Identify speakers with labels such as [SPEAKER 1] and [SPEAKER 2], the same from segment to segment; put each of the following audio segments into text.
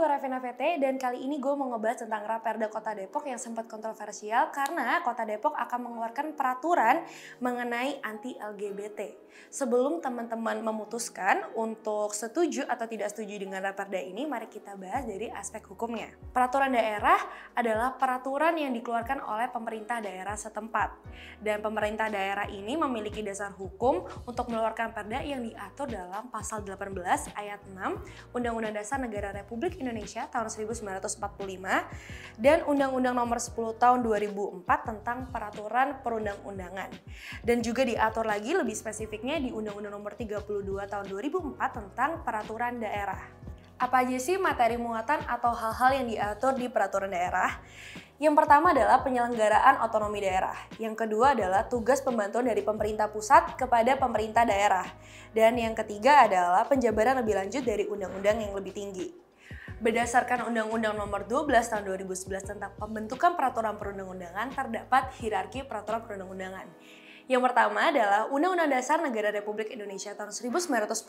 [SPEAKER 1] VT dan kali ini gue mau ngebahas tentang Raperda Kota Depok yang sempat kontroversial karena Kota Depok akan mengeluarkan peraturan mengenai anti LGBT. Sebelum teman-teman memutuskan untuk setuju atau tidak setuju dengan Raperda ini, mari kita bahas dari aspek hukumnya. Peraturan daerah adalah peraturan yang dikeluarkan oleh pemerintah daerah setempat. Dan pemerintah daerah ini memiliki dasar hukum untuk mengeluarkan perda yang diatur dalam pasal 18 ayat 6 Undang-Undang Dasar Negara Republik Indonesia tahun 1945 dan Undang-Undang Nomor 10 Tahun 2004 tentang Peraturan Perundang-undangan. Dan juga diatur lagi lebih spesifiknya di Undang-Undang Nomor 32 Tahun 2004 tentang Peraturan Daerah. Apa aja sih materi muatan atau hal-hal yang diatur di peraturan daerah? Yang pertama adalah penyelenggaraan otonomi daerah. Yang kedua adalah tugas pembantuan dari pemerintah pusat kepada pemerintah daerah. Dan yang ketiga adalah penjabaran lebih lanjut dari undang-undang yang lebih tinggi. Berdasarkan Undang-Undang Nomor 12 Tahun 2011 tentang pembentukan peraturan perundang-undangan terdapat hierarki peraturan perundang-undangan. Yang pertama adalah Undang-Undang Dasar Negara Republik Indonesia tahun 1945.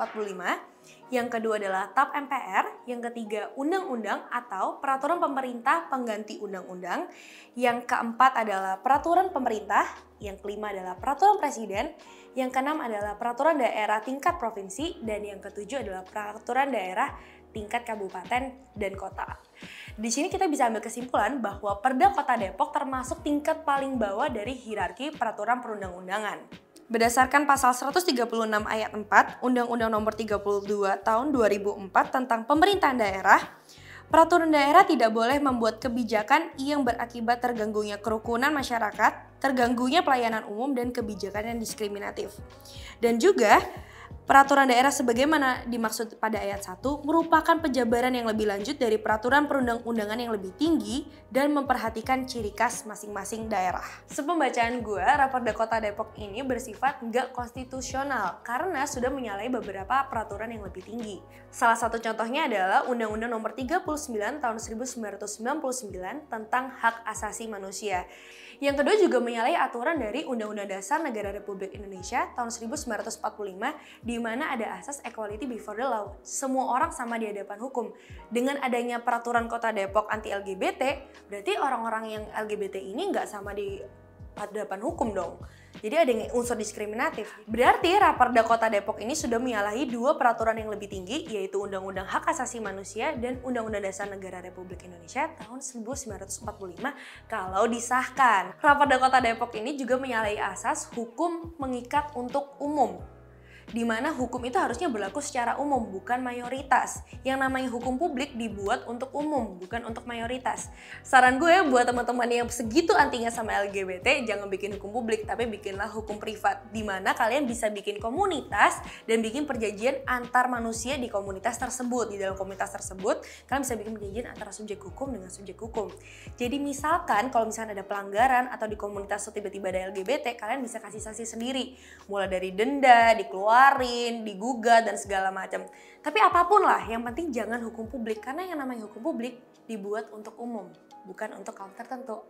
[SPEAKER 1] Yang kedua adalah TAP MPR. Yang ketiga Undang-Undang atau Peraturan Pemerintah Pengganti Undang-Undang. Yang keempat adalah Peraturan Pemerintah. Yang kelima adalah Peraturan Presiden. Yang keenam adalah Peraturan Daerah tingkat provinsi. Dan yang ketujuh adalah Peraturan Daerah tingkat kabupaten dan kota. Di sini kita bisa ambil kesimpulan bahwa Perda Kota Depok termasuk tingkat paling bawah dari hierarki peraturan perundang-undangan. Berdasarkan pasal 136 ayat 4 Undang-Undang Nomor 32 Tahun 2004 tentang pemerintahan daerah, peraturan daerah tidak boleh membuat kebijakan yang berakibat terganggunya kerukunan masyarakat, terganggunya pelayanan umum dan kebijakan yang diskriminatif. Dan juga Peraturan daerah sebagaimana dimaksud pada ayat 1 merupakan penjabaran yang lebih lanjut dari peraturan perundang-undangan yang lebih tinggi dan memperhatikan ciri khas masing-masing daerah. Sepembacaan gue, Raperda Kota Depok ini bersifat nggak konstitusional karena sudah menyalahi beberapa peraturan yang lebih tinggi. Salah satu contohnya adalah Undang-Undang Nomor 39 Tahun 1999 tentang Hak Asasi Manusia. Yang kedua juga menyalahi aturan dari Undang-Undang Dasar Negara Republik Indonesia tahun 1945 di mana ada asas equality before the law. Semua orang sama di hadapan hukum. Dengan adanya peraturan kota Depok anti LGBT, berarti orang-orang yang LGBT ini nggak sama di hadapan hukum dong. Jadi ada yang unsur diskriminatif. Berarti Raperda Kota Depok ini sudah menyalahi dua peraturan yang lebih tinggi yaitu Undang-Undang Hak Asasi Manusia dan Undang-Undang Dasar Negara Republik Indonesia tahun 1945 kalau disahkan. Raperda Kota Depok ini juga menyalahi asas hukum mengikat untuk umum di mana hukum itu harusnya berlaku secara umum, bukan mayoritas. Yang namanya hukum publik dibuat untuk umum, bukan untuk mayoritas. Saran gue buat teman-teman yang segitu antinya sama LGBT, jangan bikin hukum publik, tapi bikinlah hukum privat, di mana kalian bisa bikin komunitas dan bikin perjanjian antar manusia di komunitas tersebut. Di dalam komunitas tersebut, kalian bisa bikin perjanjian antara subjek hukum dengan subjek hukum. Jadi misalkan kalau misalnya ada pelanggaran atau di komunitas tiba-tiba ada LGBT, kalian bisa kasih sanksi sendiri. Mulai dari denda, dikeluarkan, dikeluarin, digugat dan segala macam. Tapi apa pun lah, yang penting jangan hukum publik karena yang namanya hukum publik dibuat untuk umum, bukan untuk kaum tertentu.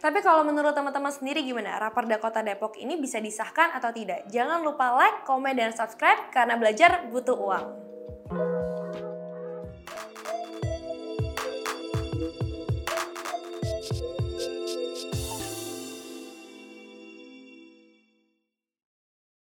[SPEAKER 1] Tapi kalau menurut teman-teman sendiri gimana? Raperda Kota Depok ini bisa disahkan atau tidak? Jangan lupa like, komen, dan subscribe karena belajar butuh uang.